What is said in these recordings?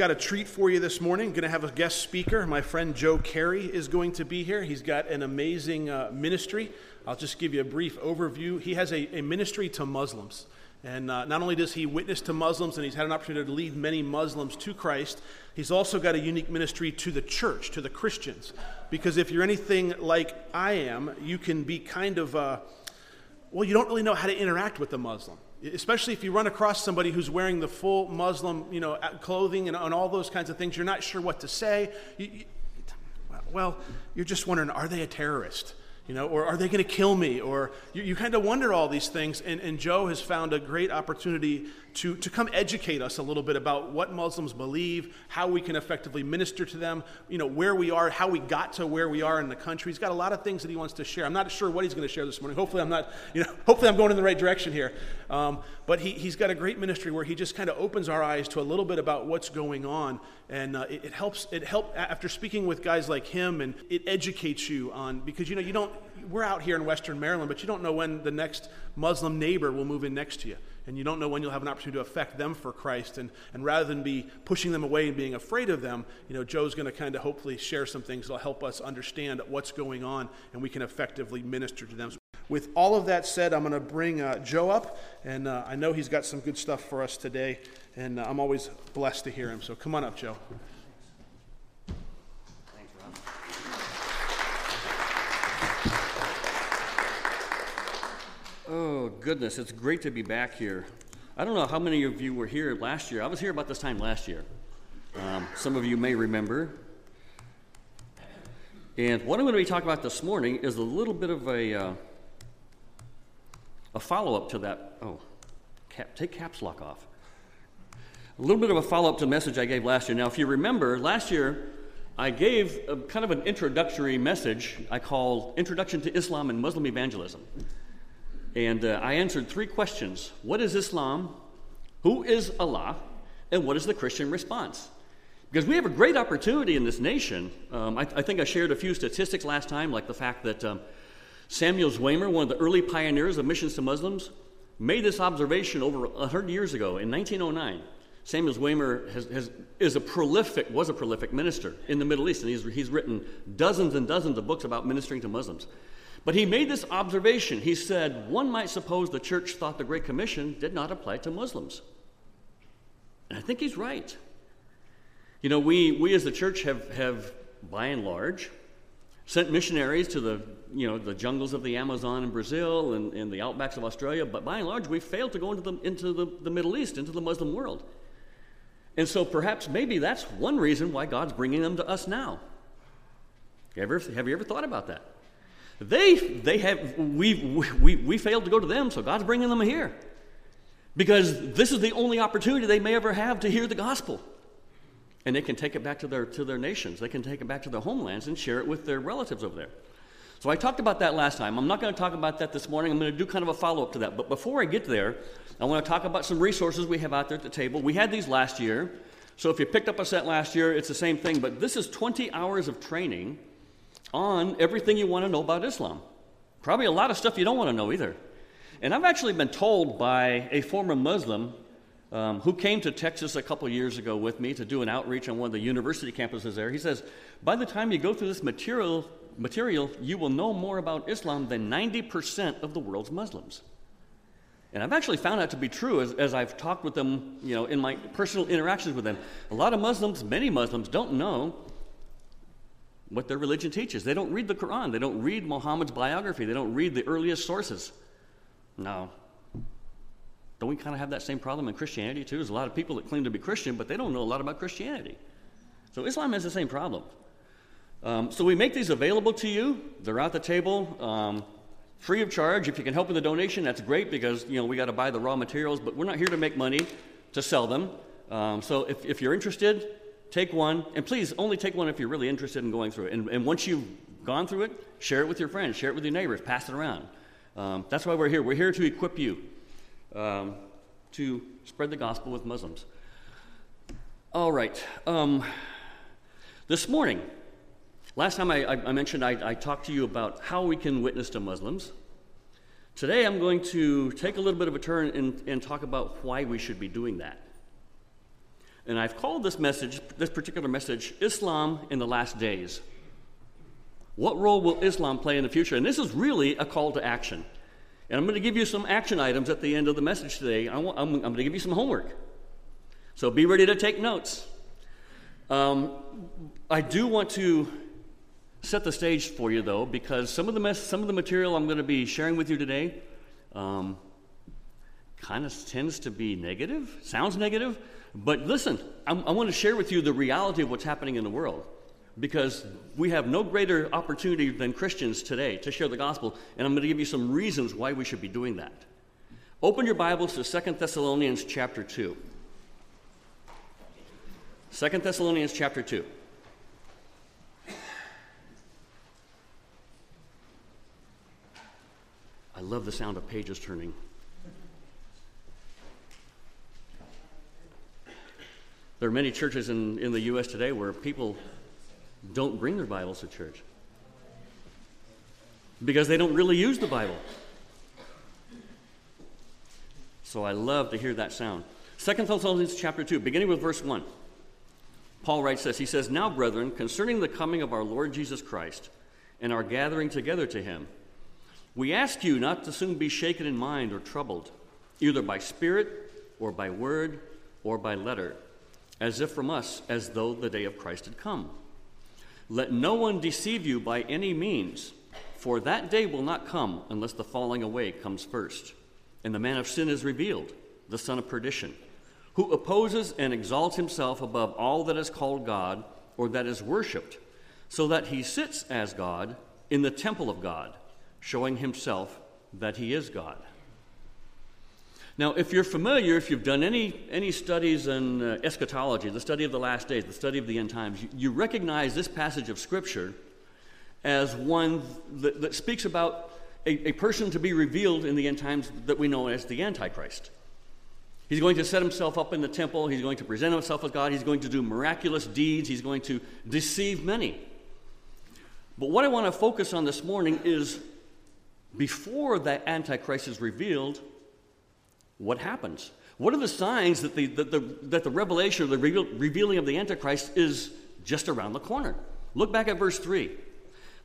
got a treat for you this morning. Going to have a guest speaker. My friend Joe Carey is going to be here. He's got an amazing uh, ministry. I'll just give you a brief overview. He has a, a ministry to Muslims. And uh, not only does he witness to Muslims, and he's had an opportunity to lead many Muslims to Christ, he's also got a unique ministry to the church, to the Christians. Because if you're anything like I am, you can be kind of, uh, well, you don't really know how to interact with a Muslim especially if you run across somebody who's wearing the full Muslim, you know, clothing and, and all those kinds of things, you're not sure what to say. You, you, well, you're just wondering, are they a terrorist? You know, or are they going to kill me? Or you, you kind of wonder all these things. And, and Joe has found a great opportunity to, to come educate us a little bit about what Muslims believe, how we can effectively minister to them, you know, where we are, how we got to where we are in the country. He's got a lot of things that he wants to share. I'm not sure what he's going to share this morning. Hopefully, I'm not, you know, hopefully I'm going in the right direction here. Um, but he, he's got a great ministry where he just kind of opens our eyes to a little bit about what's going on. And uh, it, it helps, it helped after speaking with guys like him, and it educates you on, because, you know, you don't, we're out here in Western Maryland, but you don't know when the next Muslim neighbor will move in next to you and you don't know when you'll have an opportunity to affect them for Christ. And, and rather than be pushing them away and being afraid of them, you know, Joe's going to kind of hopefully share some things that'll help us understand what's going on and we can effectively minister to them. With all of that said, I'm going to bring uh, Joe up, and uh, I know he's got some good stuff for us today, and uh, I'm always blessed to hear him. So come on up, Joe. Oh, goodness, it's great to be back here. I don't know how many of you were here last year. I was here about this time last year. Um, some of you may remember. And what I'm going to be talking about this morning is a little bit of a, uh, a follow up to that. Oh, cap, take caps lock off. A little bit of a follow up to the message I gave last year. Now, if you remember, last year I gave a, kind of an introductory message I call Introduction to Islam and Muslim Evangelism. And uh, I answered three questions What is Islam? Who is Allah? And what is the Christian response? Because we have a great opportunity in this nation. Um, I, I, think I shared a few statistics last time, like the fact that um, Samuel Zwemer, one of the early pioneers of missions to Muslims, made this observation over 100 years ago in 1909. Samuel Zwemer has, has, is a prolific, was a prolific minister in the Middle East, and he's, he's written dozens and dozens of books about ministering to Muslims. But he made this observation. He said, One might suppose the church thought the Great Commission did not apply to Muslims. And I think he's right. You know, we, we as the church have, have, by and large, sent missionaries to the, you know, the jungles of the Amazon in Brazil and, and the outbacks of Australia, but by and large, we've failed to go into, the, into the, the Middle East, into the Muslim world. And so perhaps maybe that's one reason why God's bringing them to us now. Ever, have you ever thought about that? They, they have, we, we, we failed to go to them, so God's bringing them here. Because this is the only opportunity they may ever have to hear the gospel. And they can take it back to their, to their nations, they can take it back to their homelands and share it with their relatives over there. So I talked about that last time. I'm not going to talk about that this morning. I'm going to do kind of a follow up to that. But before I get there, I want to talk about some resources we have out there at the table. We had these last year. So if you picked up a set last year, it's the same thing. But this is 20 hours of training on everything you want to know about Islam. Probably a lot of stuff you don't want to know either. And I've actually been told by a former Muslim um, who came to Texas a couple years ago with me to do an outreach on one of the university campuses there. He says, by the time you go through this material, material you will know more about Islam than 90% of the world's Muslims. And I've actually found that to be true as, as I've talked with them, you know, in my personal interactions with them. A lot of Muslims, many Muslims, don't know what their religion teaches. They don't read the Quran, they don't read Muhammad's biography, they don't read the earliest sources. No. Don't we kind of have that same problem in Christianity too? There's a lot of people that claim to be Christian, but they don't know a lot about Christianity. So Islam has the same problem. Um, so we make these available to you. They're at the table, um, free of charge. If you can help with a donation, that's great because you know we got to buy the raw materials, but we're not here to make money to sell them. Um, so if, if you're interested, take one, and please only take one if you're really interested in going through it. And, and once you've gone through it, share it with your friends, share it with your neighbors, pass it around. Um, that's why we're here. We're here to equip you um, to spread the gospel with Muslims. All right. Um, this morning, last time I, I, mentioned I, I talked to you about how we can witness to Muslims. Today, I'm going to take a little bit of a turn and, and talk about why we should be doing that. And I've called this message, this particular message, Islam in the Last Days. What role will Islam play in the future? And this is really a call to action. And I'm going to give you some action items at the end of the message today. I'm, going to give you some homework. So be ready to take notes. Um, I do want to set the stage for you, though, because some of the, some of the material I'm going to be sharing with you today um, kind of tends to be negative, sounds negative. But listen, I'm, I want to share with you the reality of what's happening in the world because we have no greater opportunity than Christians today to share the gospel, and I'm going to give you some reasons why we should be doing that. Open your Bibles to Second Thessalonians chapter 2. 2 Thessalonians chapter 2. I love the sound of pages turning. There are many churches in, in the U.S. today where people don't bring their Bibles to church because they don't really use the Bible. So I love to hear that sound. Second Thessalonians chapter 2, beginning with verse 1. Paul writes this He says, Now, brethren, concerning the coming of our Lord Jesus Christ and our gathering together to him, we ask you not to soon be shaken in mind or troubled, either by spirit or by word or by letter, as if from us, as though the day of Christ had come. Let no one deceive you by any means, for that day will not come unless the falling away comes first, and the man of sin is revealed, the son of perdition, who opposes and exalts himself above all that is called God or that is worshipped, so that he sits as God in the temple of God showing himself that he is God. Now, if you're familiar, if you've done any, any studies in uh, eschatology, the study of the last days, the study of the end times, you, you recognize this passage of Scripture as one that, that speaks about a, a person to be revealed in the end times that we know as the Antichrist. He's going to set himself up in the temple. He's going to present himself as God. He's going to do miraculous deeds. He's going to deceive many. But what I want to focus on this morning is before that Antichrist is revealed, what happens? What are the signs that the, that the, that the revelation or the reveal, revealing of the Antichrist is just around the corner? Look back at verse 3.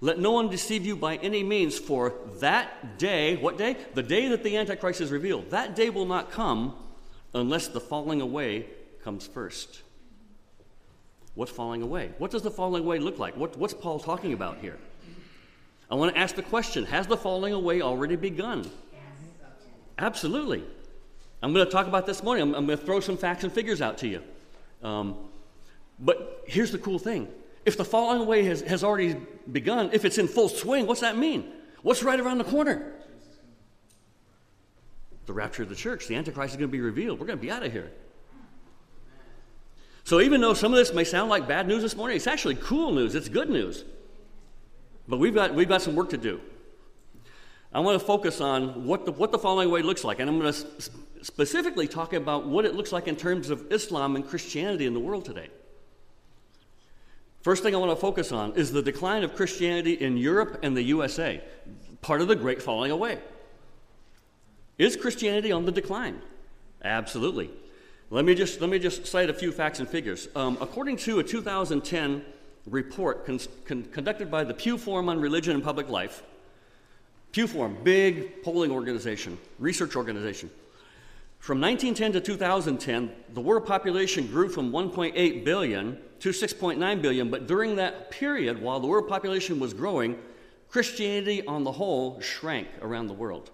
Let no one deceive you by any means, for that day, what day? The day that the Antichrist is revealed, that day will not come unless the falling away comes first. What's falling away? What does the falling away look like? What, what's Paul talking about here? I want to ask the question Has the falling away already begun? Absolutely. I'm going to talk about this morning. I'm, I'm, going to throw some facts and figures out to you. Um, but here's the cool thing if the falling away has, has already begun, if it's in full swing, what's that mean? What's right around the corner? The rapture of the church. The Antichrist is going to be revealed. We're going to be out of here. So, even though some of this may sound like bad news this morning, it's actually cool news. It's good news. But we've got, we've got some work to do. I want to focus on what the, what the falling away looks like, and I'm going to sp- specifically talk about what it looks like in terms of Islam and Christianity in the world today. First thing I want to focus on is the decline of Christianity in Europe and the USA, part of the great falling away. Is Christianity on the decline? Absolutely. Let me just, let me just cite a few facts and figures. Um, according to a 2010 report con- con- conducted by the Pew Forum on Religion and Public Life. Pew Forum, big polling organization, research organization. From 1910 to 2010, the world population grew from 1.8 billion to 6.9 billion, but during that period, while the world population was growing, Christianity on the whole shrank around the world.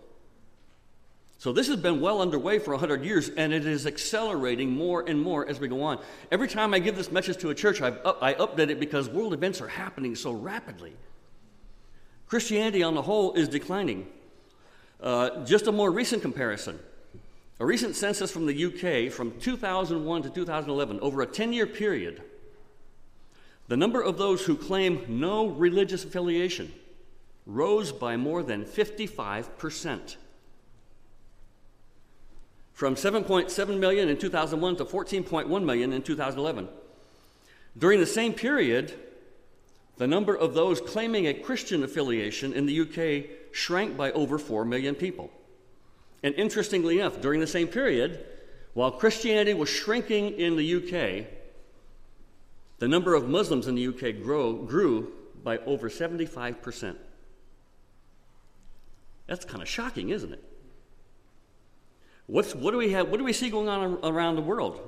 So this has been well underway for 100 years, and it is accelerating more and more as we go on. Every time I give this message to a church, up, i update it because world events are happening so rapidly. Christianity on the whole is declining. Uh, just a more recent comparison. A recent census from the UK from 2001 to 2011, over a 10 year period, the number of those who claim no religious affiliation rose by more than 55 percent from 7.7 million in 2001 to 14.1 million in 2011. During the same period, the number of those claiming a Christian affiliation in the UK shrank by over 4 million people. And interestingly enough, during the same period, While Christianity was shrinking in the UK, the number of Muslims in the UK grow, grew by over 75%. That's kind of shocking, isn't it? What's, what, do we have, what do we see going on around the world?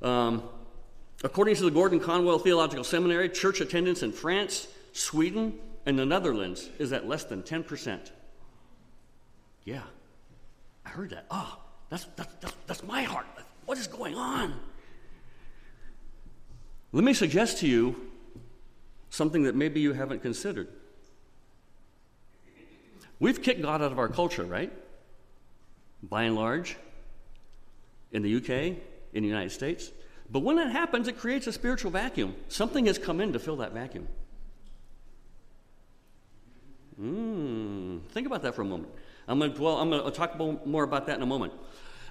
Um, according to the Gordon Conwell Theological Seminary, church attendance in France, Sweden, and the Netherlands is at less than 10%. Yeah, I heard that. Oh, that's, that's, that's, that's my heart. What is going on? Let me suggest to you something that maybe you haven't considered. We've kicked God out of our culture, right? By and large, in the UK, in the United States. But when that happens, it creates a spiritual vacuum. Something has come in to fill that vacuum. Mm, think about that for a moment. I'm going to dwell, I'm going to talk more about that in a moment.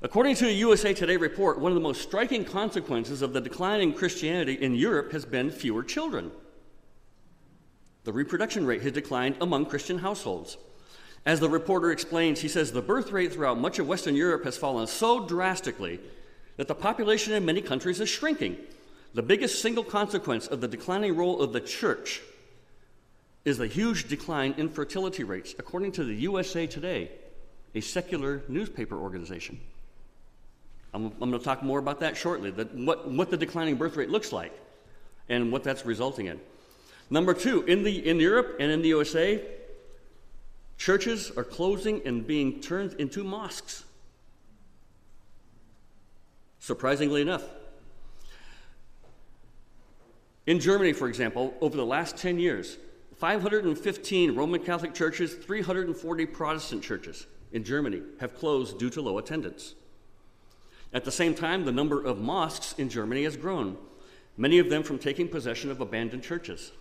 According to a USA Today report, one of the most striking consequences of the decline in Christianity in Europe has been fewer children. The reproduction rate has declined among Christian households. As the reporter explains, he says the birth rate throughout much of Western Europe has fallen so drastically that the population in many countries is shrinking. The biggest single consequence of the declining role of the church is the huge decline in fertility rates, according to the USA Today, a secular newspaper organization. I'm, I'm going to talk more about that shortly, that what, what the declining birth rate looks like and what that's resulting in. Number two, in, the, in Europe and in the USA, churches are closing and being turned into mosques. Surprisingly enough. In Germany, for example, over the last 10 years, 515 Roman Catholic churches, 340 Protestant churches in Germany have closed due to low attendance. At the same time, the number of mosques in Germany has grown, many of them from taking possession of abandoned churches.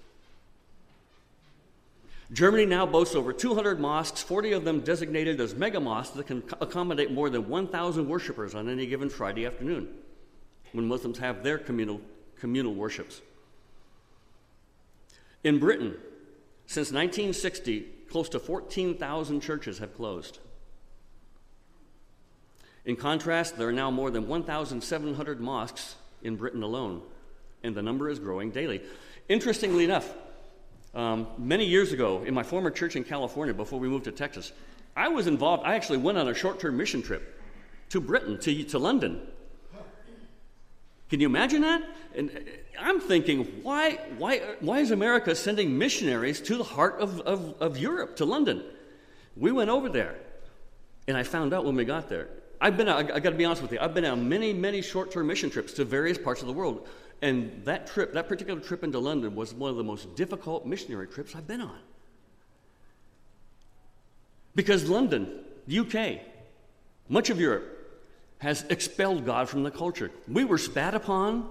Germany now boasts over 200 mosques, 40 of them designated as mega mosques that can accommodate more than 1,000 worshippers on any given Friday afternoon when Muslims have their communal, communal worships. In Britain, since 1960, close to 14,000 churches have closed. In contrast, there are now more than 1,700 mosques in Britain alone, and the number is growing daily. Interestingly enough, um, many years ago, in my former church in California, before we moved to Texas, I was involved, I actually went on a short term mission trip to Britain, to, to London. Can you imagine that? And uh, I'm thinking, why, why, why is America sending missionaries to the heart of, of, of Europe, to London? We went over there, and I found out when we got there I've been, I got to be honest with you, I've been on many, many short term mission trips to various parts of the world. And that trip, that particular trip into London, was one of the most difficult missionary trips I've been on. Because London, the UK, much of Europe, has expelled God from the culture. We were spat upon.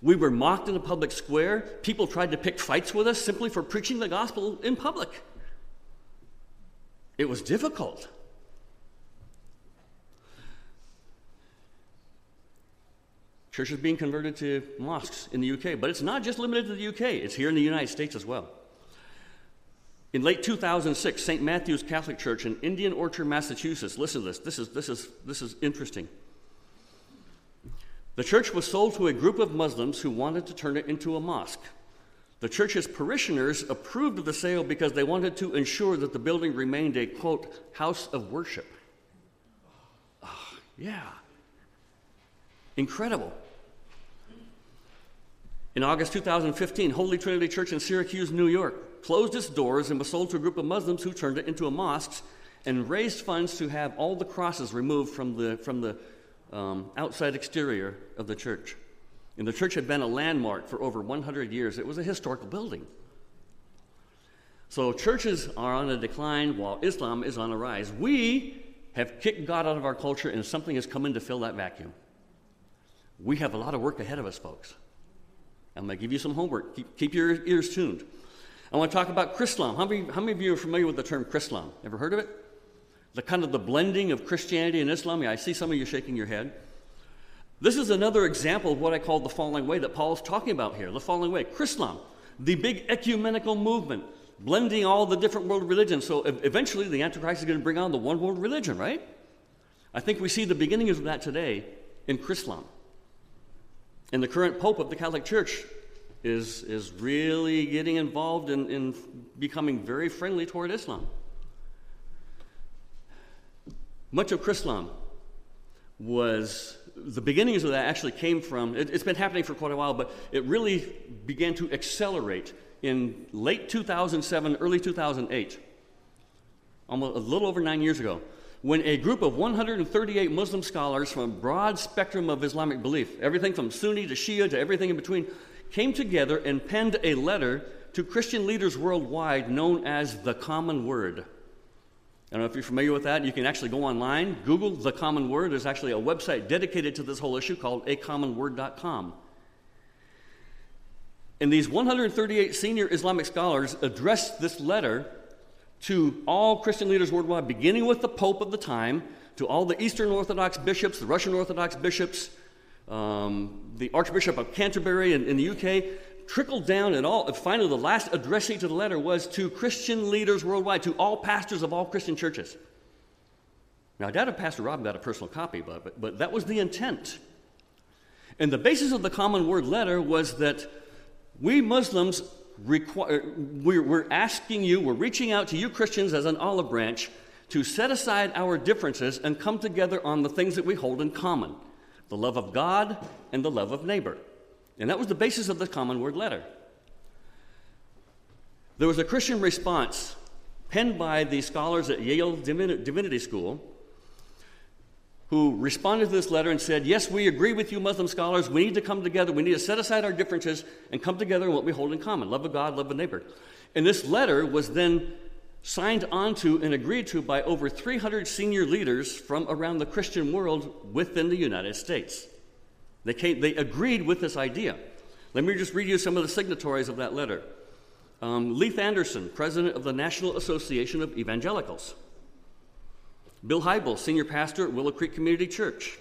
We were mocked in the public square. People tried to pick fights with us simply for preaching the gospel in public. It was difficult. Churches being converted to mosques in the UK, but it's not just limited to the UK, it's here in the United States as well. In late 2006, St. Matthew's Catholic Church in Indian Orchard, Massachusetts, listen to this, this is, this is, this is interesting. The church was sold to a group of Muslims who wanted to turn it into a mosque. The church's parishioners approved of the sale because they wanted to ensure that the building remained a, quote, house of worship. Oh, yeah. Incredible. In August 2015, Holy Trinity Church in Syracuse, New York, closed its doors and was sold to a group of Muslims who turned it into a mosque and raised funds to have all the crosses removed from the, from the um, outside exterior of the church. And the church had been a landmark for over 100 years. It was a historical building. So churches are on a decline while Islam is on a rise. We have kicked God out of our culture and something has come in to fill that vacuum. We have a lot of work ahead of us, folks. I'm going to give you some homework. Keep, keep your ears tuned. I want to talk about Chrislam. How many, how many of you are familiar with the term Chrislam? Ever heard of it? The kind of the blending of Christianity and Islam. Yeah, I see some of you shaking your head. This is another example of what I call the falling way that Paul is talking about here. The falling way. Chrislam, the big ecumenical movement, blending all the different world religions. So eventually the Antichrist is going to bring on the one world religion, right? I think we see the beginnings of that today in Chrislam. And the current Pope of the Catholic Church is, is really getting involved in, in becoming very friendly toward Islam. Much of Chrislam was the beginnings of that actually came from, it, has been happening for quite a while, but it really began to accelerate in late 2007, early 2008, almost a little over nine years ago, when a group of 138 Muslim scholars from a broad spectrum of Islamic belief, everything from Sunni to Shia to everything in between, came together and penned a letter to Christian leaders worldwide known as the Common Word. I don't know if you're familiar with that. You can actually go online, Google the Common Word. There's actually a website dedicated to this whole issue called acommonword.com. And these 138 senior Islamic scholars addressed this letter to all Christian leaders worldwide, beginning with the Pope of the time, to all the Eastern Orthodox bishops, the Russian Orthodox bishops, um, the Archbishop of Canterbury in, in the UK, trickled down and all. Finally, the last addressee to the letter was to Christian leaders worldwide, to all pastors of all Christian churches. Now, I doubt if Pastor Rob got a personal copy, but, but, but that was the intent. And the basis of the Common Word letter was that we Muslims require, uh, we're, we're asking you, we're reaching out to you Christians as an olive branch to set aside our differences and come together on the things that we hold in common the love of God and the love of neighbor. And that was the basis of the Common Word letter. There was a Christian response penned by the scholars at Yale Divinity School who responded to this letter and said, Yes, we agree with you, Muslim scholars. We need to come together. We need to set aside our differences and come together in what we hold in common love of God, love of neighbor. And this letter was then signed onto and agreed to by over 300 senior leaders from around the Christian world within the United States. They, came, they agreed with this idea. Let me just read you some of the signatories of that letter. Um, Leith Anderson, president of the National Association of Evangelicals. Bill Hybels, senior pastor at Willow Creek Community Church.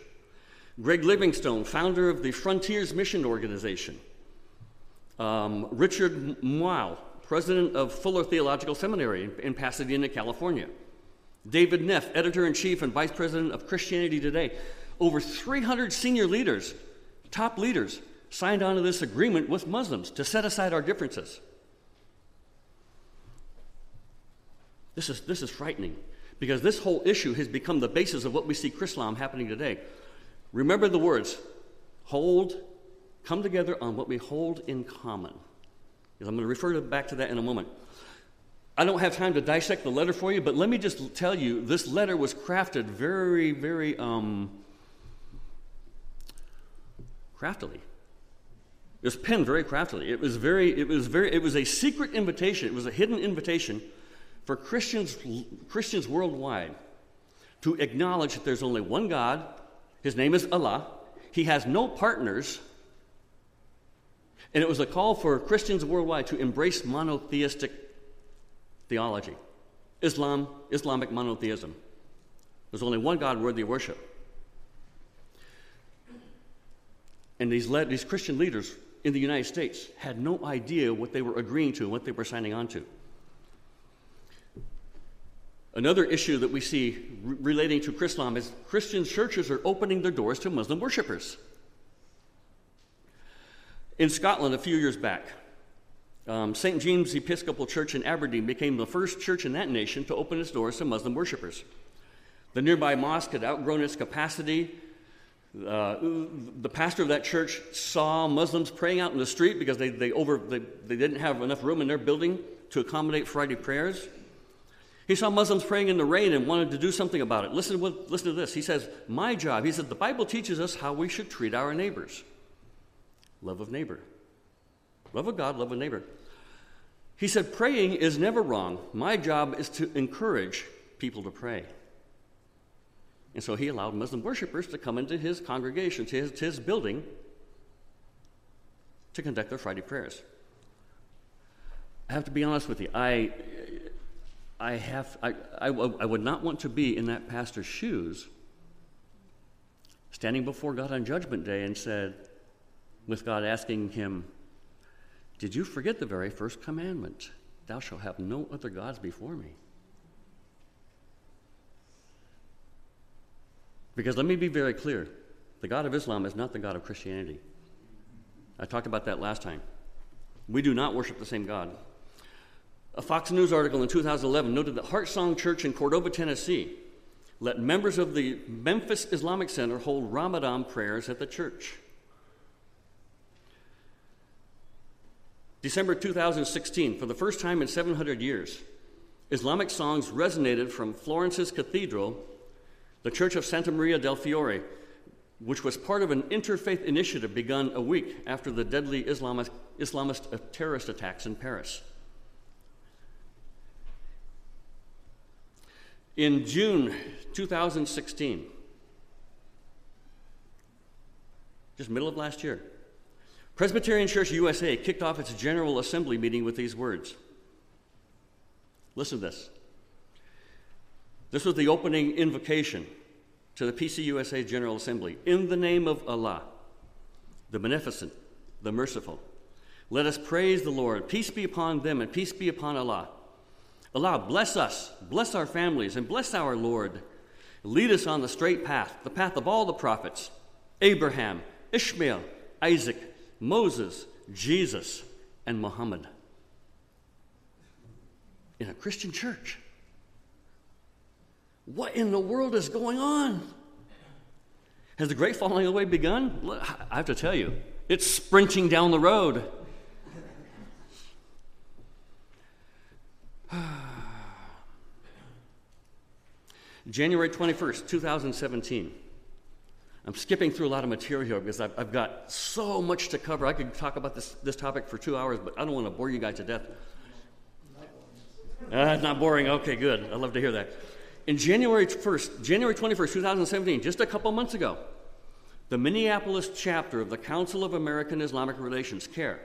Greg Livingstone, founder of the Frontiers Mission Organization. Um, Richard Mouw, president of Fuller Theological Seminary in, Pasadena, California. David Neff, editor in chief and vice president of Christianity Today. Over 300 senior leaders, top leaders, signed on to this agreement with Muslims to set aside our differences. This is, this is frightening because this whole issue has become the basis of what we see Chrislam happening today. Remember the words hold, come together on what we hold in common. Because I'm going to refer back to that in a moment. I don't have time to dissect the letter for you, but let me just tell you this letter was crafted very, very um, craftily. It was penned very craftily. It was very, it was very, it was a secret invitation. It was a hidden invitation for Christians, Christians worldwide to acknowledge that there's only one God, His name is Allah, He has no partners, and it was a call for Christians worldwide to embrace monotheistic theology Islam, Islamic monotheism. There's only one God worthy of worship. And these, led, these Christian leaders in the United States had no idea what they were agreeing to and what they were signing on to. Another issue that we see re- relating to Chrislam is Christian churches are opening their doors to Muslim worshippers. In Scotland, a few years back, um, St. James Episcopal Church in Aberdeen became the first church in that nation to open its doors to Muslim worshippers. The nearby mosque had outgrown its capacity. Uh, the pastor of that church saw Muslims praying out in the street because they, they, over, they, they didn't have enough room in their building to accommodate Friday prayers. He saw Muslims praying in the rain and wanted to do something about it. Listen, listen to this. He says, My job, he said, the Bible teaches us how we should treat our neighbors. Love of neighbor. Love of God, love of neighbor. He said, Praying is never wrong. My job is to encourage people to pray. And so he allowed Muslim worshippers to come into his congregation, to his, to his building, to conduct their Friday prayers. I have to be honest with you. I, I, have, I, I, I would not want to be in that pastor's shoes, standing before God on Judgment Day and said, with God asking him, Did you forget the very first commandment? Thou shalt have no other gods before me. Because let me be very clear the God of Islam is not the God of Christianity. I talked about that last time. We do not worship the same God. A Fox News article in 2011 noted that Heart Song Church in Cordova, Tennessee, let members of the Memphis Islamic Center hold Ramadan prayers at the church. December 2016, for the first time in 700 years, Islamic songs resonated from Florence's cathedral, the Church of Santa Maria del Fiore, which was part of an interfaith initiative begun a week after the deadly Islamist, Islamist terrorist attacks in Paris. In June 2016, just middle of last year, Presbyterian Church USA kicked off its General Assembly meeting with these words. Listen to this. This was the opening invocation to the PCUSA General Assembly. In the name of Allah, the Beneficent, the Merciful, let us praise the Lord. Peace be upon them and peace be upon Allah. Allah, bless us, bless our families, and bless our Lord. Lead us on the straight path, the path of all the prophets Abraham, Ishmael, Isaac, Moses, Jesus, and Muhammad. In a Christian church. What in the world is going on? Has the great falling away begun? I have to tell you, it's sprinting down the road. January 21st, 2017. I'm skipping through a lot of material here because I've, I've, got so much to cover. I could talk about this, this topic for two hours, but I don't want to bore you guys to death. Uh, not boring. Okay, good. I love to hear that. In January 1st, January 21st, 2017, just a couple months ago, the Minneapolis chapter of the Council of American Islamic Relations, CAIR,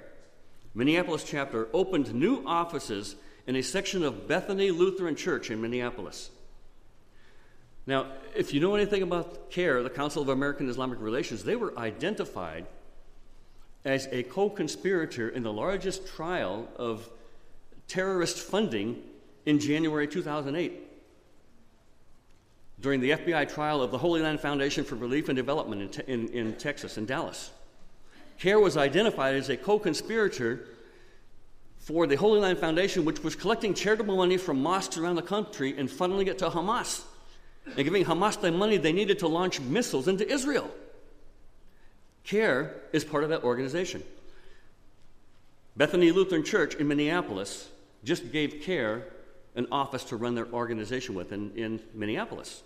Minneapolis chapter, opened new offices in a section of Bethany Lutheran Church in Minneapolis. Now, if you know anything about CAIR, the Council of American Islamic Relations, they were identified as a co conspirator in the largest trial of terrorist funding in January 2008 during the FBI trial of the Holy Land Foundation for Relief and Development in, te- in, in Texas, in Dallas. CAIR was identified as a co conspirator for the Holy Land Foundation, which was collecting charitable money from mosques around the country and funneling it to Hamas and giving Hamas the money they needed to launch missiles into Israel. CAIR is part of that organization. Bethany Lutheran Church in Minneapolis just gave CAIR an office to run their organization with in, in Minneapolis.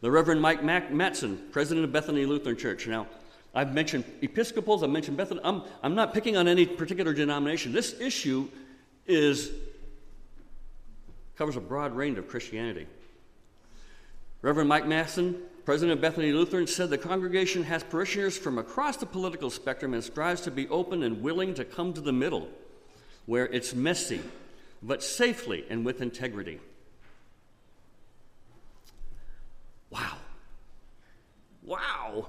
The Reverend Mike Mac- Matson, president of Bethany Lutheran Church. Now, I've mentioned Episcopals, I've mentioned Bethany. I'm, I'm not picking on any particular denomination. This issue is covers a broad range of Christianity. Reverend Mike Matson, president of Bethany Lutheran, said the congregation has parishioners from across the political spectrum and strives to be open and willing to come to the middle, where it's messy, but safely and with integrity. Wow. Wow.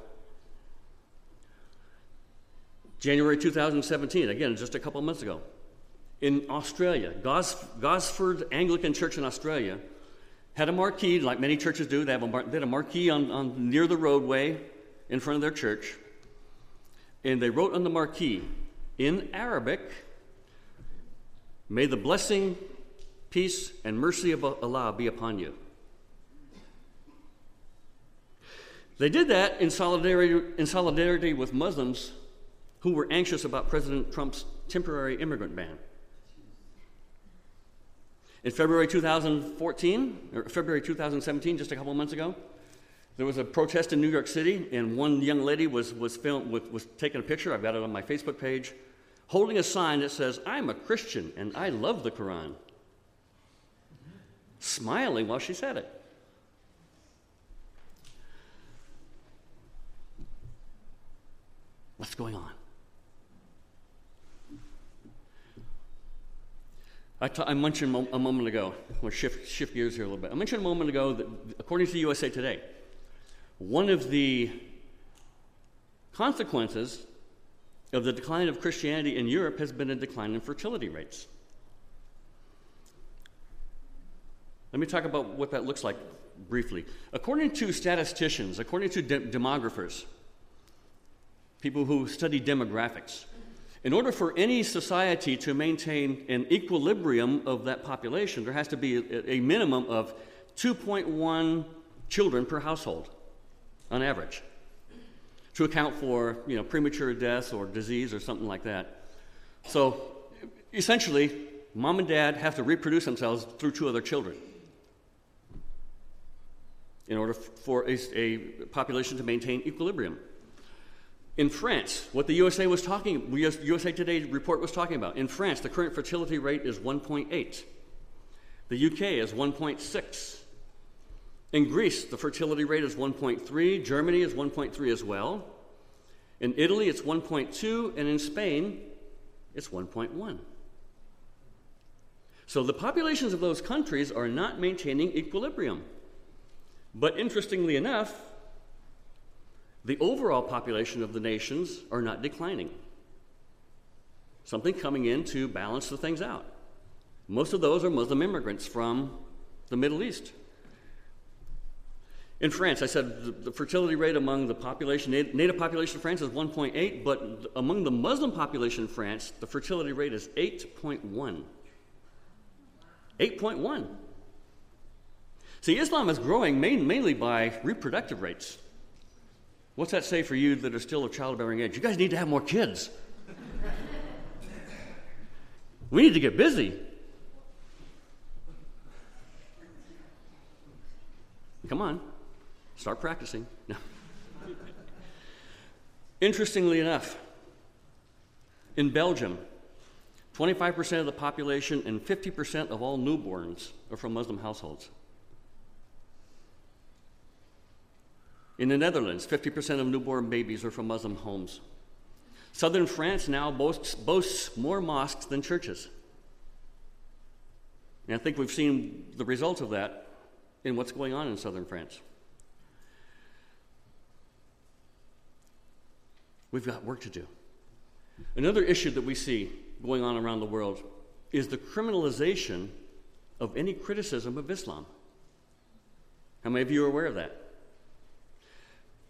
January 2017, again, just a couple months ago, in Australia, Gos- Gosford Anglican Church in Australia had a marquee, like many churches do. They, have a mar- they had a marquee on, on, near the roadway in front of their church. And they wrote on the marquee in Arabic, May the blessing, peace, and mercy of Allah be upon you. They did that in solidarity, in solidarity with Muslims who were anxious about President Trump's temporary immigrant ban. In February 2014, or February 2017, just a couple months ago, there was a protest in New York City, and one young lady was, was, was, was taking a picture. I've got it on my Facebook page, holding a sign that says, I'm a Christian and I love the Quran. Smiling while she said it. What's going on? I, t- I mentioned mo- a moment ago, we'll shift, shift gears here a little bit. I mentioned a moment ago that, according to USA Today, one of the consequences of the decline of Christianity in Europe has been a decline in fertility rates. Let me talk about what that looks like briefly. According to statisticians, according to de- demographers, people who study demographics, in order for any society to maintain an equilibrium of that population, there has to be a, a minimum of 2.1 children per household on average to account for you know, premature death or disease or something like that. So essentially, mom and dad have to reproduce themselves through two other children in order for a, a population to maintain equilibrium. In France, what the USA was talking, USA Today report was talking about, in France, the current fertility rate is 1.8. The UK is 1.6. In Greece, the fertility rate is 1.3. Germany is 1.3 as well. In Italy, it's 1.2. And in Spain, it's 1.1. So the populations of those countries are not maintaining equilibrium. But interestingly enough, the overall population of the nations are not declining. Something coming in to balance the things out. Most of those are Muslim immigrants from the Middle East. In France, I said the fertility rate among the population, native population of France is 1.8, but among the Muslim population in France, the fertility rate is 8.1. 8.1. See, Islam is growing main, mainly by reproductive rates. What's that say for you that are still of childbearing age? You guys need to have more kids. we need to get busy. Come on, start practicing. No. Interestingly enough, in Belgium, 25% of the population and 50% of all newborns are from Muslim households. In the Netherlands, 50% of newborn babies are from Muslim homes. Southern France now boasts, boasts more mosques than churches. And I think we've seen the result of that in what's going on in southern France. We've got work to do. Another issue that we see going on around the world is the criminalization of any criticism of Islam. How many of you are aware of that?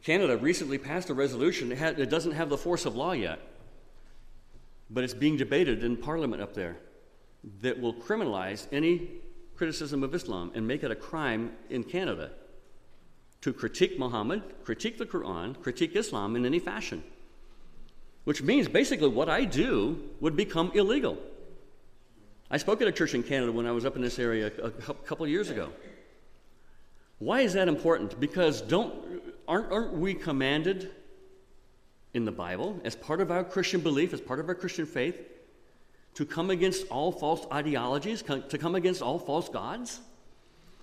Canada recently passed a resolution. It doesn't have the force of law yet, but it's being debated in Parliament up there that will criminalize any criticism of Islam and make it a crime in Canada to critique Muhammad, critique the Quran, critique Islam in any fashion. Which means basically what I do would become illegal. I spoke at a church in Canada when I was up in this area a couple years ago. Why is that important? Because don't aren't, aren't we commanded in the Bible, as part of our Christian belief, as part of our Christian faith, to come against all false ideologies, to come against all false gods?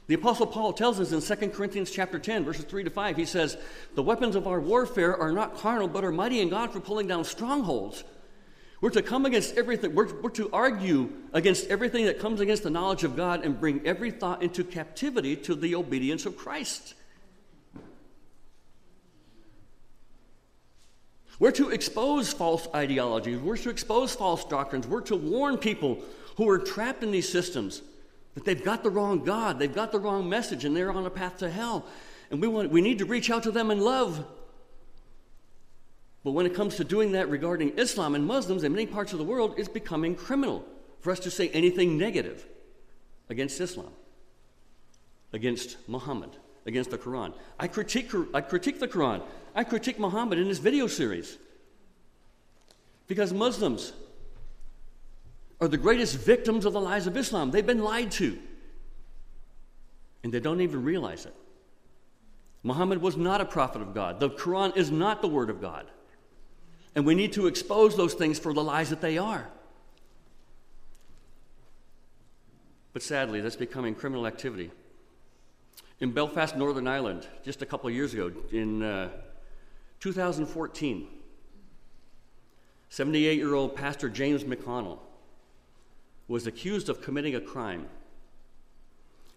The apostle Paul tells us in 2 Corinthians chapter 10 verses 3 to 5 he says, "The weapons of our warfare are not carnal but are mighty in God for pulling down strongholds." We're to come against everything, we're, we're to argue against everything that comes against the knowledge of God and bring every thought into captivity to the obedience of Christ. We're to expose false ideologies. We're to expose false doctrines. We're to warn people who are trapped in these systems that they've got the wrong God, they've got the wrong message, and they're on a path to hell. And we, want, we need to reach out to them in love. But when it comes to doing that regarding Islam and Muslims in many parts of the world, it's becoming criminal for us to say anything negative against Islam, against Muhammad, against the Quran. I critique, I critique the Quran. I critique Muhammad in this video series. Because Muslims are the greatest victims of the lies of Islam. They've been lied to. And they don't even realize it. Muhammad was not a prophet of God. The Quran is not the word of God. And we need to expose those things for the lies that they are. But sadly, that's becoming criminal activity. In Belfast, Northern Ireland, just a couple of years ago, in uh, 2014, 78 year old Pastor James McConnell was accused of committing a crime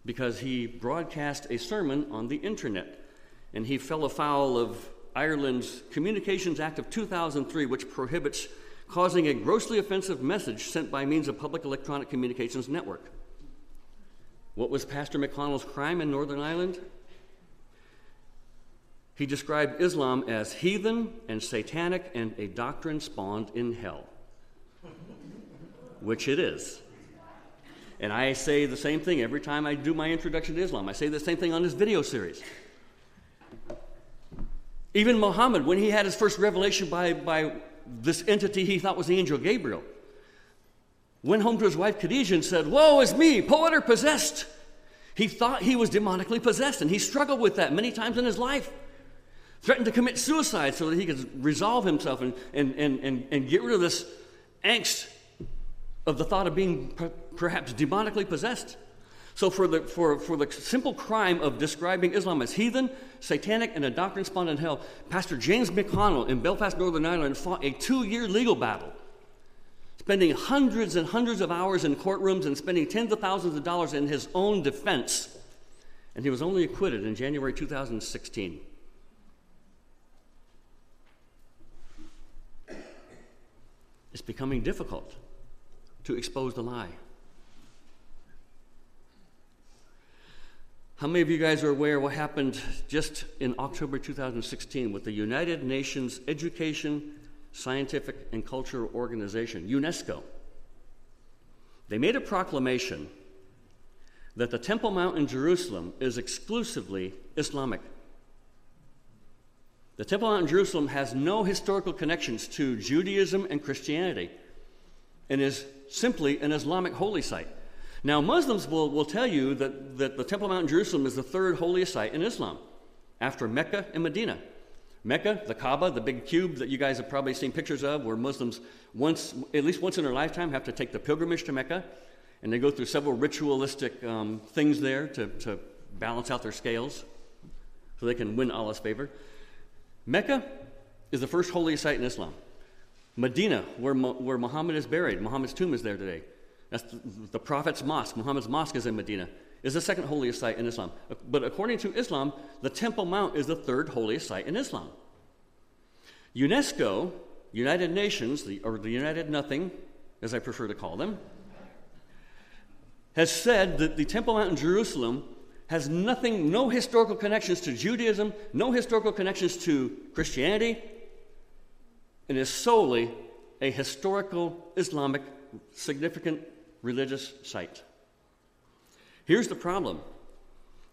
because he broadcast a sermon on the internet and he fell afoul of Ireland's Communications Act of 2003, which prohibits causing a grossly offensive message sent by means of public electronic communications network. What was Pastor McConnell's crime in Northern Ireland? He described Islam as heathen and satanic and a doctrine spawned in hell, which it is. And I say the same thing every time I do my introduction to Islam. I say the same thing on this video series. Even Muhammad, when he had his first revelation by, by this entity he thought was the angel Gabriel, went home to his wife Khadijah and said, Woe is me, poet or possessed. He thought he was demonically possessed, and he struggled with that many times in his life. Threatened to commit suicide so that he could resolve himself and, and, and, and, and get rid of this angst of the thought of being per- perhaps demonically possessed. So, for the, for, for the simple crime of describing Islam as heathen, satanic, and a doctrine spawned in hell, Pastor James McConnell in Belfast, Northern Ireland fought a two year legal battle, spending hundreds and hundreds of hours in courtrooms and spending tens of thousands of dollars in his own defense. And he was only acquitted in January 2016. It's becoming difficult to expose the lie. How many of you guys are aware what happened just in October 2016 with the United Nations Education, Scientific, and Cultural Organization, UNESCO? They made a proclamation that the Temple Mount in Jerusalem is exclusively Islamic. The Temple Mount in Jerusalem has no historical connections to Judaism and Christianity and is simply an Islamic holy site. Now, Muslims will, will tell you that, that the Temple Mount in Jerusalem is the third holiest site in Islam, after Mecca and Medina. Mecca, the Kaaba, the big cube that you guys have probably seen pictures of, where Muslims once, at least once in their lifetime, have to take the pilgrimage to Mecca, and they go through several ritualistic um, things there to, to balance out their scales so they can win Allah's favor. Mecca is the first holiest site in Islam. Medina, where, where Muhammad is buried, Muhammad's tomb is there today. That's the, the Prophet's mosque. Muhammad's mosque is in Medina. Is the second holiest site in Islam. Uh, but according to Islam, the Temple Mount is the third holiest site in Islam. UNESCO, United Nations, the, or the United Nothing, as I prefer to call them, has said that the Temple Mount in Jerusalem has nothing, no historical connections to Judaism, no historical connections to Christianity, and is solely a historical Islamic significant religious site. Here's the problem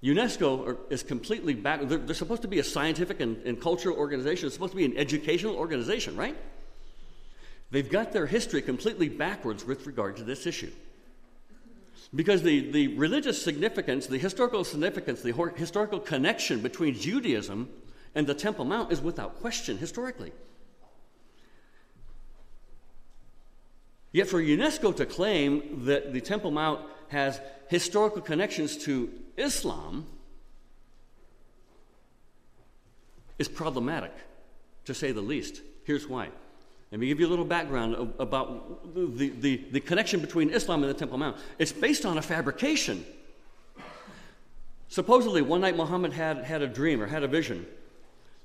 UNESCO is completely back. They're, they're supposed to be a scientific and, and cultural organization, it's supposed to be an educational organization, right? They've got their history completely backwards with regard to this issue. Because the, the religious significance, the historical significance, the historical connection between Judaism and the Temple Mount is without question historically. Yet for UNESCO to claim that the Temple Mount has historical connections to Islam is problematic, to say the least. Here's why. Let me give you a little background about the, the, the connection between Islam and the Temple Mount. It's based on a fabrication. Supposedly, one night Muhammad had, had a dream or had a vision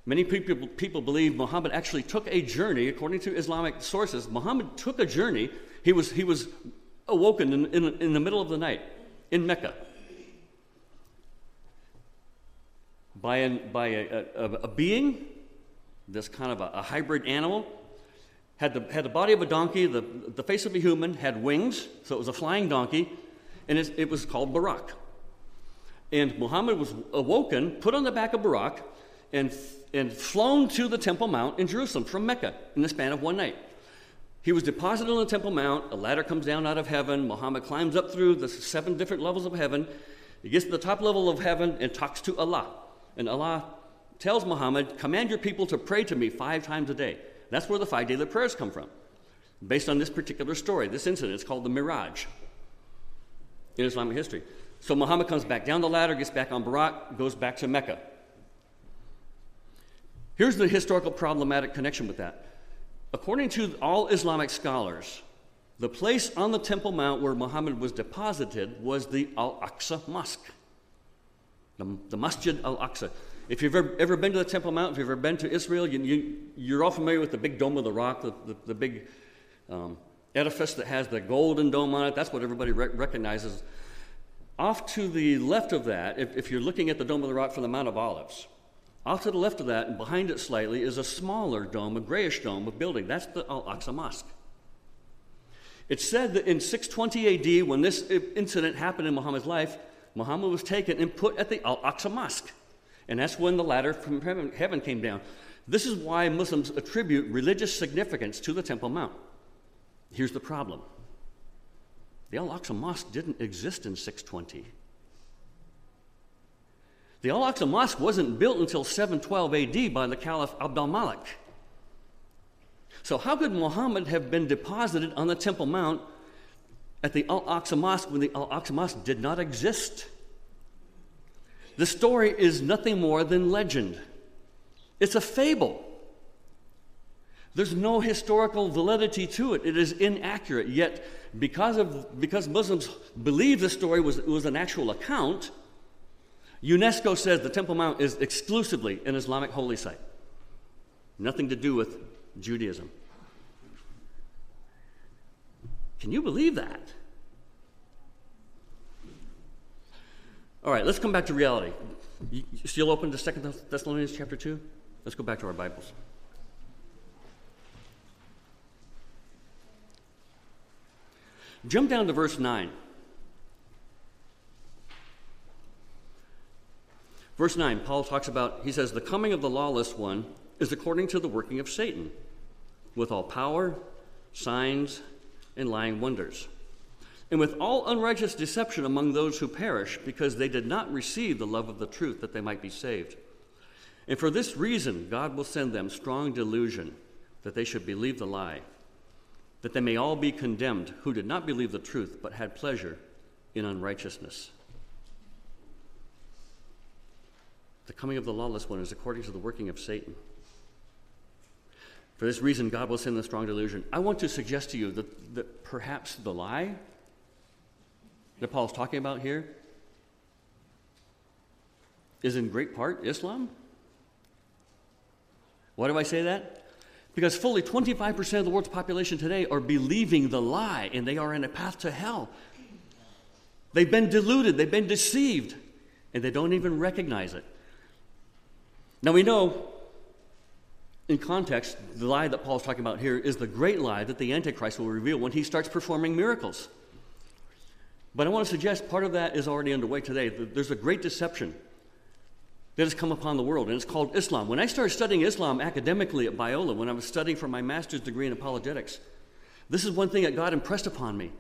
Many people, people believe Muhammad actually took a journey, according to Islamic sources. Muhammad took a journey. He was, he was awoken in, in, in the middle of the night in Mecca by, an, by a, a, a, being, this kind of a, a, hybrid animal, had the, had the body of a donkey, the, the face of a human, had wings, so it was a flying donkey, and it, it was called Buraq. And Muhammad was awoken, put on the back of Buraq, and and flown to the Temple Mount in Jerusalem from Mecca in the span of one night. He was deposited on the Temple Mount. A ladder comes down out of heaven. Muhammad climbs up through the seven different levels of heaven. He gets to the top level of heaven and talks to Allah. And Allah tells Muhammad, Command your people to pray to me five times a day. That's where the five daily prayers come from, based on this particular story, this incident. It's called the Miraj in Islamic history. So Muhammad comes back down the ladder, gets back on Buraq, goes back to Mecca. Here's the historical problematic connection with that. According to all Islamic scholars, the place on the Temple Mount where Muhammad was deposited was the Al Aqsa Mosque, the, the Masjid Al Aqsa. If you've ever, ever, been to the Temple Mount, if you've ever been to Israel, you, are you, all familiar with the big Dome of the Rock, the, the, the big um, edifice that has the golden dome on it. That's what everybody re- recognizes. Off to the left of that, if, if you're looking at the Dome of the Rock from the Mount of Olives, Off to the left of that, and behind it slightly, is a smaller dome, a grayish dome of building. That's the Al Aqsa Mosque. It's said that in 620 AD, when this incident happened in Muhammad's life, Muhammad was taken and put at the Al Aqsa Mosque. And that's when the ladder from heaven came down. This is why Muslims attribute religious significance to the Temple Mount. Here's the problem the Al Aqsa Mosque didn't exist in 620. The Al Aqsa Mosque wasn't built until 712 AD by the Caliph Abd al Malik. So, how could Muhammad have been deposited on the Temple Mount at the Al Aqsa Mosque when the Al Aqsa Mosque did not exist? The story is nothing more than legend, it's a fable. There's no historical validity to it. It is inaccurate. Yet, because, of, because Muslims believe the story was, was an actual account, UNESCO says the Temple Mount is exclusively an Islamic holy site. Nothing to do with Judaism. Can you believe that? All right, let's come back to reality. You still open to Second Thessalonians chapter 2? Let's go back to our Bibles. Jump down to verse 9. Verse 9, Paul talks about, he says, the coming of the lawless one is according to the working of Satan, with all power, signs, and lying wonders, and with all unrighteous deception among those who perish, because they did not receive the love of the truth that they might be saved. And for this reason, God will send them strong delusion that they should believe the lie that they may all be condemned who did not believe the truth but had pleasure in unrighteousness. The coming of the lawless one is according to the working of Satan. For this reason, God will send the strong delusion. I want to suggest to you that, that perhaps the lie that Paul's talking about here is in great part Islam. Why do I say that? Because fully 25% of the world's population today are believing the lie and they are in a path to hell. They've been deluded, they've been deceived, and they don't even recognize it. Now we know, in context, the lie that Paul's talking about here is the great lie that the Antichrist will reveal when he starts performing miracles. But I want to suggest part of that is already underway today. There's a great deception that has come upon the world, and it's called Islam. When I started studying Islam academically at Biola, when I was studying for my master's degree in apologetics, this is one thing that God impressed upon me.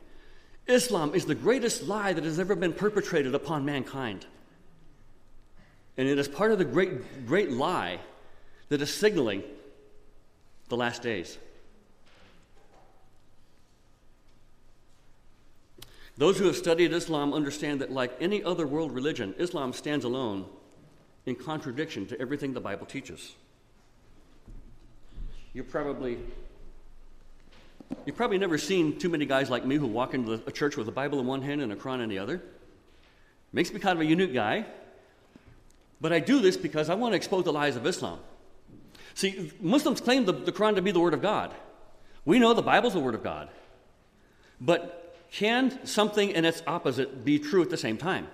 Islam is the greatest lie that has ever been perpetrated upon mankind. And it is part of the great, great lie that is signaling the last days. Those who have studied Islam understand that, like any other world religion, Islam stands alone in contradiction to everything the Bible teaches. You probably You've probably never seen too many guys like me who walk into a church with a Bible in one hand and a Quran in the other. Makes me kind of a unique guy. But I do this because I want to expose the lies of Islam. See, Muslims claim the, the Quran to be the Word of God. We know the Bible's the Word of God. But can something and its opposite be true at the same time?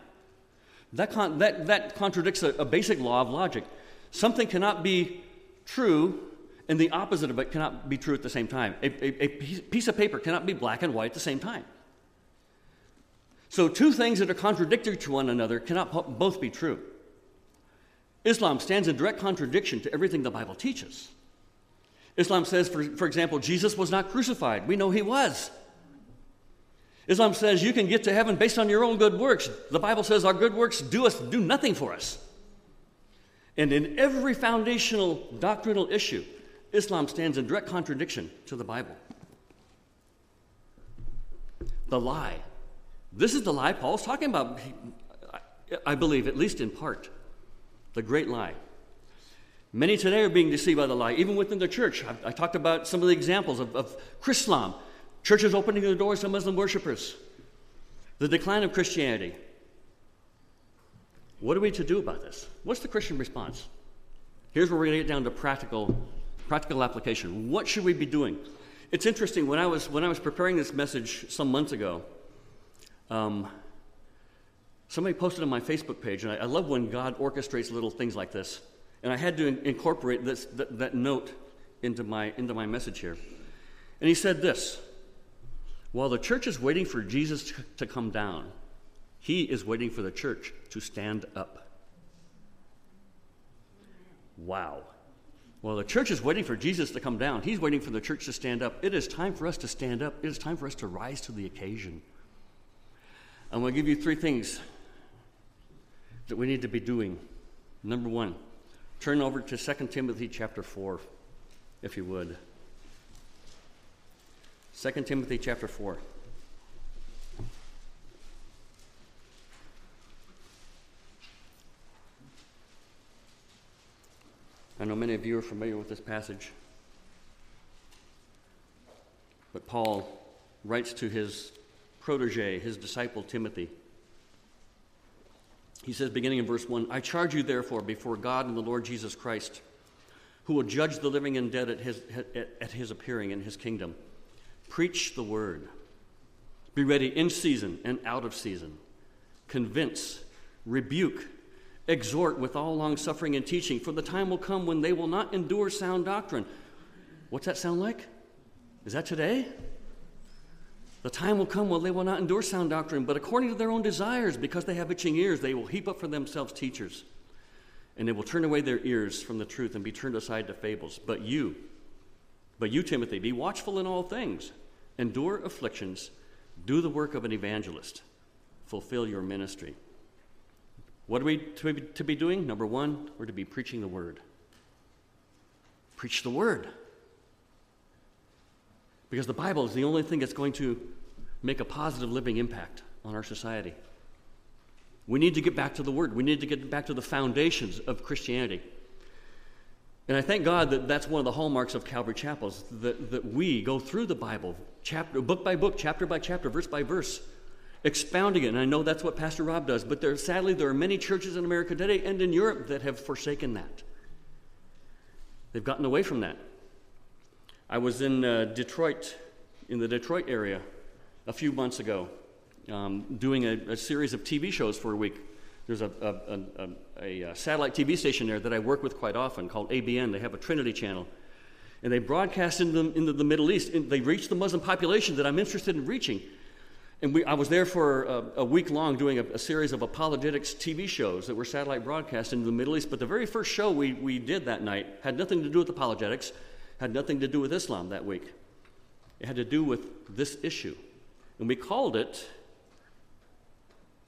That, con- that, that contradicts a, a basic law of logic. Something cannot be true and the opposite of it cannot be true at the same time. A, a, a, piece of paper cannot be black and white at the same time. So, two things that are contradictory to one another cannot both be true. Islam stands in direct contradiction to everything the Bible teaches. Islam says, for, for example, Jesus was not crucified. We know he was. Islam says you can get to heaven based on your own good works. The Bible says our good works do us do nothing for us. And in every foundational doctrinal issue, Islam stands in direct contradiction to the Bible. The lie. This is the lie Paul's talking about, I believe, at least in part. The great lie. Many today are being deceived by the lie, even within the church. I, I talked about some of the examples of, of Chrislam, Churches opening their doors to Muslim worshippers. The decline of Christianity. What are we to do about this? What's the Christian response? Here's where we're going to get down to practical, practical application. What should we be doing? It's interesting, when I was, when I was preparing this message some months ago, um, somebody posted on my Facebook page, and I, I love when God orchestrates little things like this. And I had to incorporate this, that, that note into my, into my message here. And he said this While the church is waiting for Jesus to come down, he is waiting for the church to stand up. Wow. While the church is waiting for Jesus to come down, he's waiting for the church to stand up. It is time for us to stand up. It is time for us to rise to the occasion. I'm going to give you three things that we need to be doing. Number one, turn over to 2 Timothy chapter 4, if you would. 2 Timothy chapter 4. I know many of you are familiar with this passage. But Paul writes to his protege, his disciple Timothy. He says, beginning in verse 1 I charge you, therefore, before God and the Lord Jesus Christ, who will judge the living and dead at his, at his appearing in his kingdom. Preach the word. Be ready in season and out of season. Convince, rebuke, exhort with all long suffering and teaching, for the time will come when they will not endure sound doctrine. What's that sound like? Is that today? The time will come when they will not endure sound doctrine, but according to their own desires, because they have itching ears, they will heap up for themselves teachers. And they will turn away their ears from the truth and be turned aside to fables. But you, but you, Timothy, be watchful in all things, endure afflictions, do the work of an evangelist, fulfill your ministry. What are we to be, doing? Number one, we're to be preaching the word. Preach the word. Because the Bible is the only thing that's going to make a positive living impact on our society. We need to get back to the Word. We need to get back to the foundations of Christianity. And I thank God that that's one of the hallmarks of Calvary Chapels, that, that we go through the Bible, chapter, book by book, chapter by chapter, verse by verse, expounding it. And I know that's what Pastor Rob does, but there, sadly, there are many churches in America today and in Europe that have forsaken that. They've gotten away from that. I was in uh, Detroit, in the Detroit area, a few months ago, um, doing a, a, series of TV shows for a week. There's a, a, a, uh satellite TV station there that I work with quite often called ABN. They have a Trinity channel. And they broadcast into the, into the Middle East. And they reach the Muslim population that I'm interested in reaching. And we, I was there for a, a week long doing a, a, series of apologetics TV shows that were satellite broadcast into the Middle East. But the very first show we, we did that night had nothing to do with apologetics had nothing to do with Islam that week. It had to do with this issue. And we called it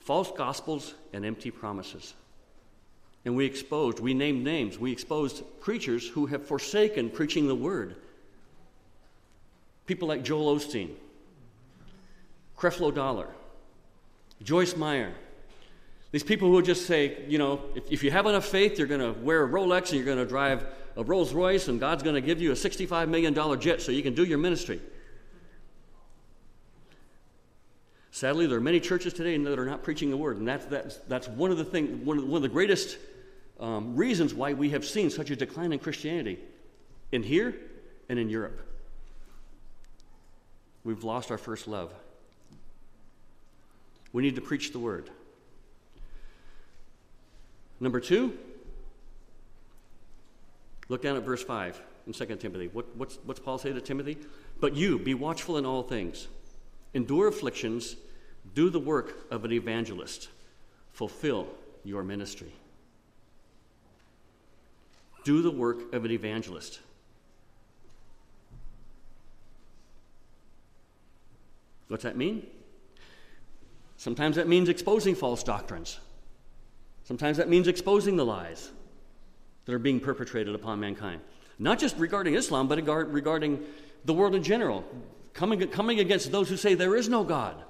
False Gospels and Empty Promises. And we exposed, we named names, we exposed preachers who have forsaken preaching the word. People like Joel Osteen, Creflo Dollar, Joyce Meyer, these people who just say, you know, if, if you have enough faith, you're going to wear a Rolex and you're going to drive a Rolls Royce, and God's going to give you a $65 million jet so you can do your ministry. Sadly, there are many churches today that are not preaching the word, and that's, that's, that's one of the thing, one of one of the greatest um, reasons why we have seen such a decline in Christianity in here and in Europe. We've lost our first love. We need to preach the word. Number two, look down at verse 5 in 2 Timothy. What, what's, what's Paul say to Timothy? But you, be watchful in all things, endure afflictions, do the work of an evangelist, fulfill your ministry. Do the work of an evangelist. What's that mean? Sometimes that means exposing false doctrines. Sometimes that means exposing the lies that are being perpetrated upon mankind. Not just regarding Islam, but regarding the world in general, coming, coming against those who say there is no God.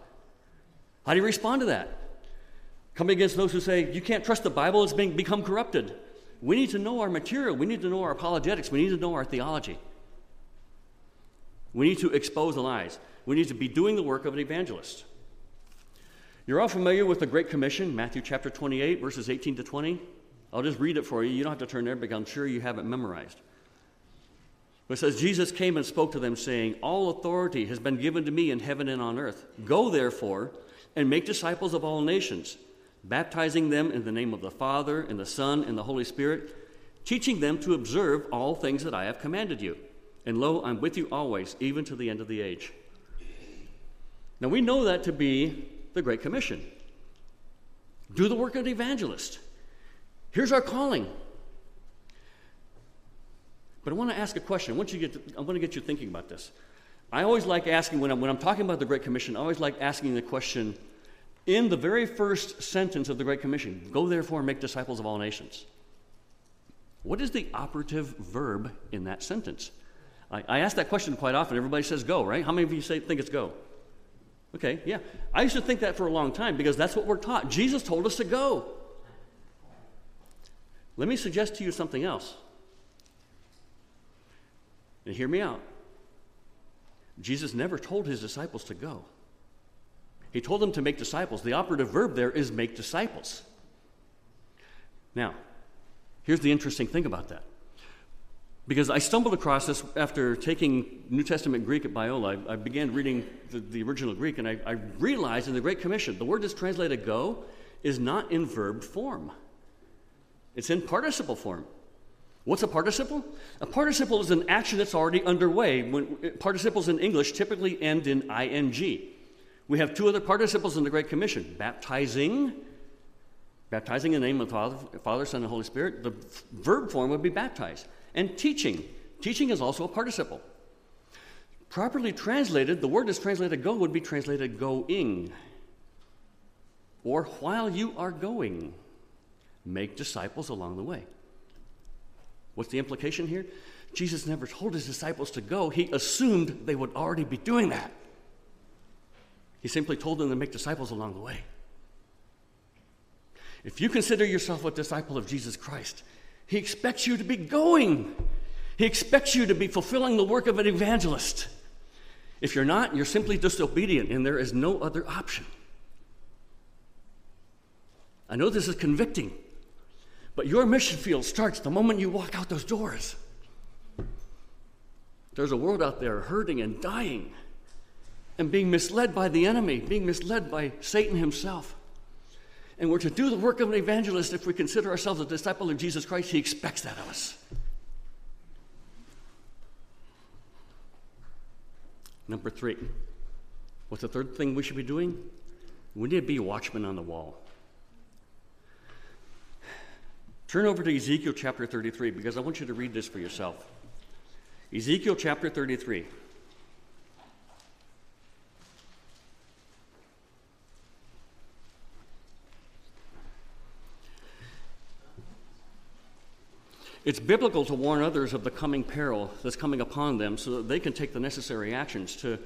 How do you respond to that? Coming against those who say you can't trust the Bible, it's being, become corrupted. We need to know our material, we need to know our apologetics, we need to know our theology. We need to expose the lies. We need to be doing the work of an evangelist. You're all familiar with the Great Commission, Matthew chapter 28, verses 18 to 20. I'll just read it for you. You don't have to turn there because I'm sure you have it memorized. It says, Jesus came and spoke to them, saying, All authority has been given to me in heaven and on earth. Go, therefore, and make disciples of all nations, baptizing them in the name of the Father, and the Son, and the Holy Spirit, teaching them to observe all things that I have commanded you. And lo, I'm with you always, even to the end of the age. Now we know that to be the Great Commission. Do the work of the evangelist. Here's our calling. But I want to ask a question. I want, you to get I want to get you thinking about this. I always like asking, when I'm, when I'm talking about the Great Commission, I always like asking the question in the very first sentence of the Great Commission go therefore and make disciples of all nations. What is the operative verb in that sentence? I, I ask that question quite often. Everybody says go, right? How many of you say, think it's go? Okay, yeah. I used to think that for a long time because that's what we're taught. Jesus told us to go. Let me suggest to you something else. And hear me out. Jesus never told his disciples to go. He told them to make disciples. The operative verb there is make disciples. Now, here's the interesting thing about that. Because I stumbled across this after taking New Testament Greek at Biola. I, I began reading the, the, original Greek, and I, I realized in the Great Commission, the word that's translated go is not in verb form, it's in participle form. What's a participle? A participle is an action that's already underway. When, eh, participles in English typically end in ing. We have two other participles in the Great Commission baptizing, baptizing in the name of the Father, Father, Son, and Holy Spirit. The verb form would be baptized. And teaching. Teaching is also a participle. Properly translated, the word that's translated go would be translated going. Or while you are going, make disciples along the way. What's the implication here? Jesus never told his disciples to go, he assumed they would already be doing that. He simply told them to make disciples along the way. If you consider yourself a disciple of Jesus Christ, he expects you to be going. He expects you to be fulfilling the work of an evangelist. If you're not, you're simply disobedient, and there is no other option. I know this is convicting. But your mission field starts the moment you walk out those doors. There's a world out there hurting and dying and being misled by the enemy, being misled by Satan himself. And we're to do the work of an evangelist if we consider ourselves a disciple of Jesus Christ. He expects that of us. Number three. What's the third thing we should be doing? We need to be watchmen on the wall. Turn over to Ezekiel chapter 33 because I want you to read this for yourself. Ezekiel chapter 33. It's biblical to warn others of the coming peril that's coming upon them so that they can take the necessary actions to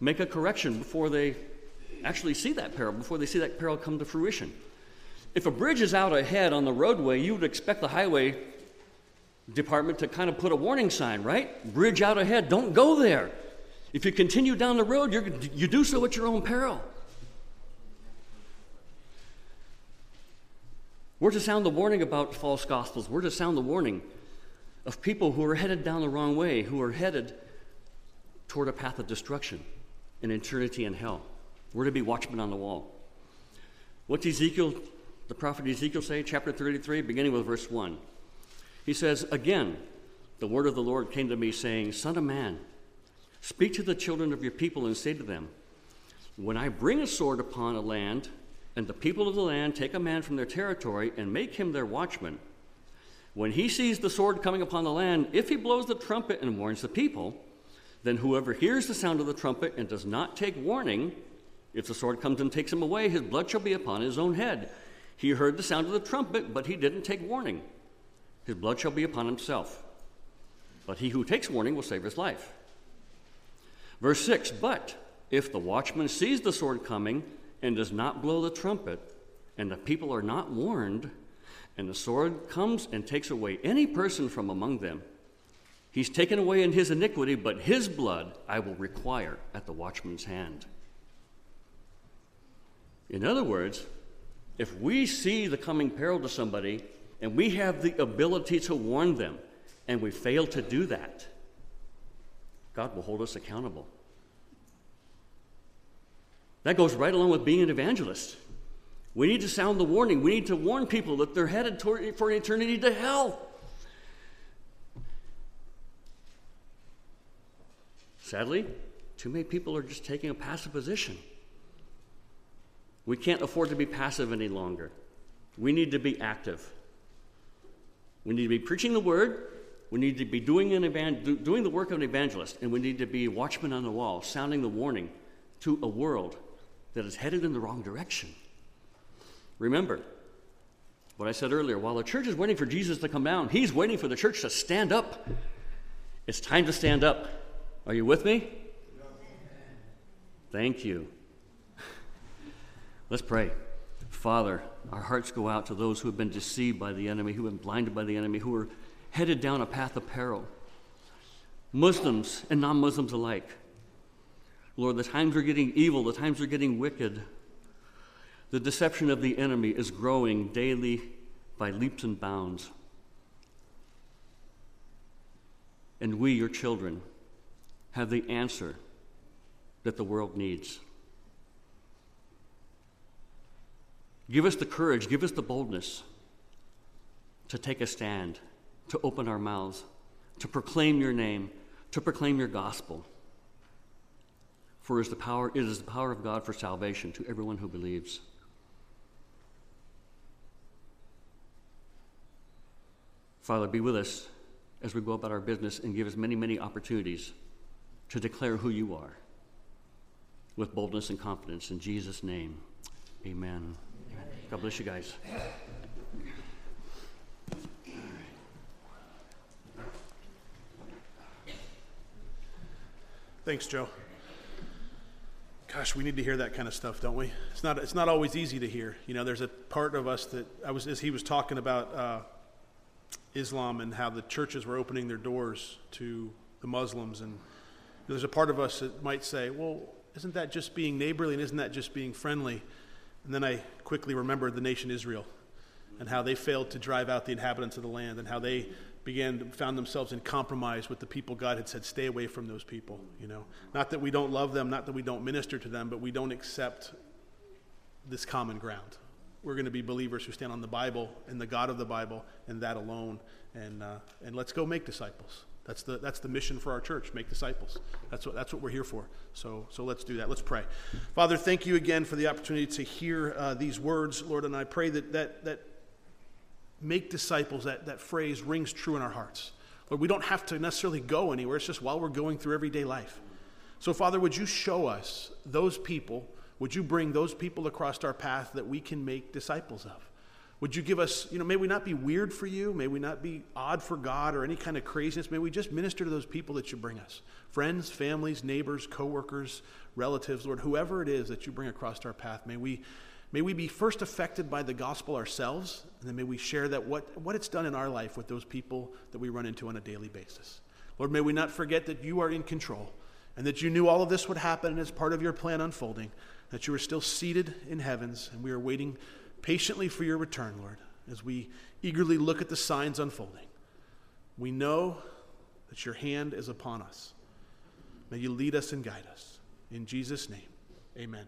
make a correction before they actually see that peril, before they see that peril come to fruition. If a bridge is out ahead on the roadway, you would expect the highway department to kind of put a warning sign, right? Bridge out ahead, don't go there. If you continue down the road, you do so at your own peril. We're to sound the warning about false gospels. We're to sound the warning of people who are headed down the wrong way, who are headed toward a path of destruction and eternity in hell. We're to be watchmen on the wall. What's Ezekiel the prophet Ezekiel say, chapter 33, beginning with verse 1. He says, Again, the word of the Lord came to me, saying, Son of man, speak to the children of your people and say to them, When I bring a sword upon a land, and the people of the land take a man from their territory and make him their watchman, when he sees the sword coming upon the land, if he blows the trumpet and warns the people, then whoever hears the sound of the trumpet and does not take warning, if the sword comes and takes him away, his blood shall be upon his own head. He heard the sound of the trumpet, but he didn't take warning. His blood shall be upon himself. But he who takes warning will save his life. Verse 6 But if the watchman sees the sword coming and does not blow the trumpet, and the people are not warned, and the sword comes and takes away any person from among them, he's taken away in his iniquity, but his blood I will require at the watchman's hand. In other words, if we see the coming peril to somebody and we have the ability to warn them and we fail to do that, God will hold us accountable. That goes right along with being an evangelist. We need to sound the warning. We need to warn people that they're headed toward, for eternity to hell. Sadly, too many people are just taking a passive position. We can't afford to be passive any longer. We need to be active. We need to be preaching the word. We need to be doing, an evan- doing the work of an evangelist. And we need to be watchmen on the wall, sounding the warning to a world that is headed in the wrong direction. Remember what I said earlier while the church is waiting for Jesus to come down, he's waiting for the church to stand up. It's time to stand up. Are you with me? Thank you. Let's pray. Father, our hearts go out to those who have been deceived by the enemy, who have been blinded by the enemy, who are headed down a path of peril. Muslims and non Muslims alike. Lord, the times are getting evil, the times are getting wicked. The deception of the enemy is growing daily by leaps and bounds. And we, your children, have the answer that the world needs. Give us the courage, give us the boldness to take a stand, to open our mouths, to proclaim your name, to proclaim your gospel. For it is the power, it is the power of God for salvation to everyone who believes. Father, be with us as we go about our business and give us many, many opportunities to declare who you are with boldness and confidence. In Jesus' name, amen. God bless you guys. Thanks, Joe. Gosh, we need to hear that kind of stuff, don't we? It's not, it's not always easy to hear. You know, there's a part of us that I was, as he was talking about uh, Islam and how the churches were opening their doors to the Muslims, and there's a part of us that might say, well, isn't that just being neighborly and isn't that just being friendly? And then I quickly remembered the nation Israel and how they failed to drive out the inhabitants of the land and how they began found themselves in compromise with the people God had said stay away from those people, you know. Not that we don't love them, not that we don't minister to them, but we don't accept this common ground. We're going to be believers who stand on the Bible and the God of the Bible and that alone and uh, and let's go make disciples. That's the, that's the mission for our church, make disciples. That's what, that's what we're here for. So, so let's do that. Let's pray. Father, thank you again for the opportunity to hear uh, these words, Lord, and I pray that, that, that make disciples, that, that phrase rings true in our hearts. Lord, we don't have to necessarily go anywhere, it's just while we're going through everyday life. So, Father, would you show us those people? Would you bring those people across our path that we can make disciples of? Would you give us, you know, may we not be weird for you, may we not be odd for God or any kind of craziness. May we just minister to those people that you bring us friends, families, neighbors, coworkers, relatives, Lord, whoever it is that you bring across our path. May we, may we be first affected by the gospel ourselves, and then may we share that what, what it's done in our life with those people that we run into on a daily basis. Lord, may we not forget that you are in control and that you knew all of this would happen and as part of your plan unfolding, that you are still seated in heavens, and we are waiting patiently for your return, Lord, as we eagerly look at the signs unfolding. We know that your hand is upon us. May you lead us and guide us. In Jesus' name, amen.